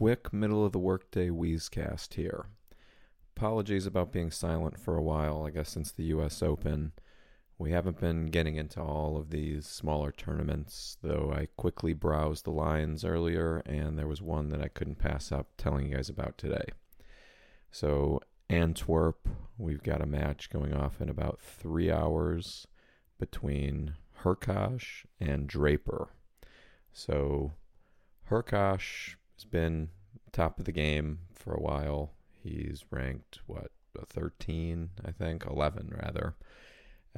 quick middle of the workday Wheezecast here. Apologies about being silent for a while, I guess, since the US Open. We haven't been getting into all of these smaller tournaments, though I quickly browsed the lines earlier, and there was one that I couldn't pass up telling you guys about today. So, Antwerp, we've got a match going off in about three hours between Hurkacz and Draper. So, Hurkacz has been top of the game for a while. He's ranked, what, 13, I think, 11 rather.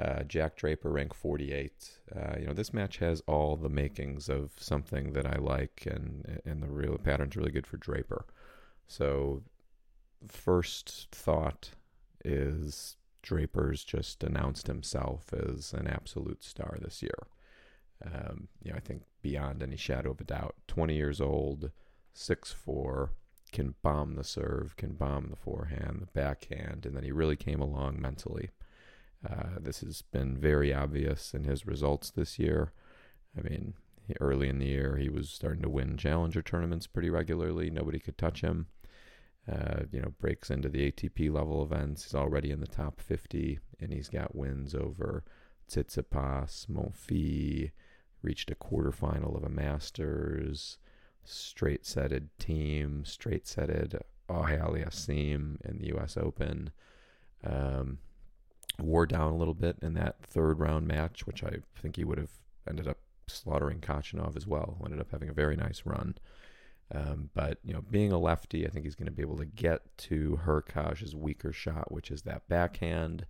Uh, Jack Draper ranked 48. Uh, you know, this match has all the makings of something that I like, and and the real pattern's really good for Draper. So, first thought is Draper's just announced himself as an absolute star this year. Um, you know, I think beyond any shadow of a doubt, 20 years old, six four, can bomb the serve, can bomb the forehand, the backhand, and then he really came along mentally. Uh, this has been very obvious in his results this year. I mean, early in the year, he was starting to win challenger tournaments pretty regularly. Nobody could touch him. Uh, you know, breaks into the ATP level events. He's already in the top 50, and he's got wins over Tsitsipas, Monfils, reached a quarterfinal of a Masters, straight setted team, straight setted Auger-Aliassime in the U.S. Open. Um, wore down a little bit in that third round match, which I think he would have ended up slaughtering Khachanov as well. Ended up having a very nice run. Um, but you know, being a lefty, I think he's going to be able to get to Hurkacz's weaker shot, which is that backhand.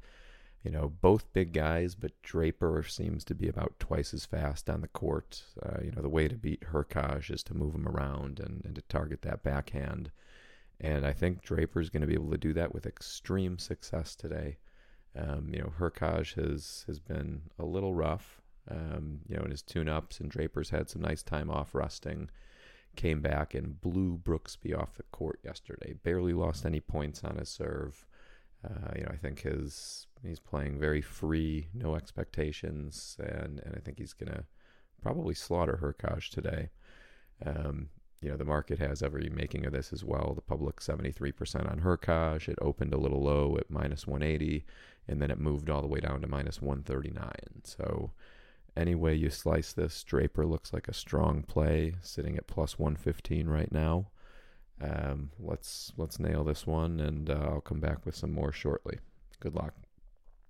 You know, both big guys, but Draper seems to be about twice as fast on the court. Uh, you know, the way to beat Hurkacz is to move him around and, and to target that backhand. And I think Draper's going to be able to do that with extreme success today. Um, you know, Hurkacz has has been a little rough. Um, you know, in his tune-ups, and Draper's had some nice time off resting. Came back and blew Brooksby off the court yesterday. Barely lost any points on his serve. Uh, you know, I think his he's playing very free, no expectations, and and I think he's gonna probably slaughter Hurkacz today. Um, you know, the market has every making of this as well. The public 73% on Hurkacz. It opened a little low at minus 180, and then it moved all the way down to minus 139. So, any way you slice this, Draper looks like a strong play, sitting at plus 115 right now. Um, let's let's nail this one, and uh, I'll come back with some more shortly. Good luck.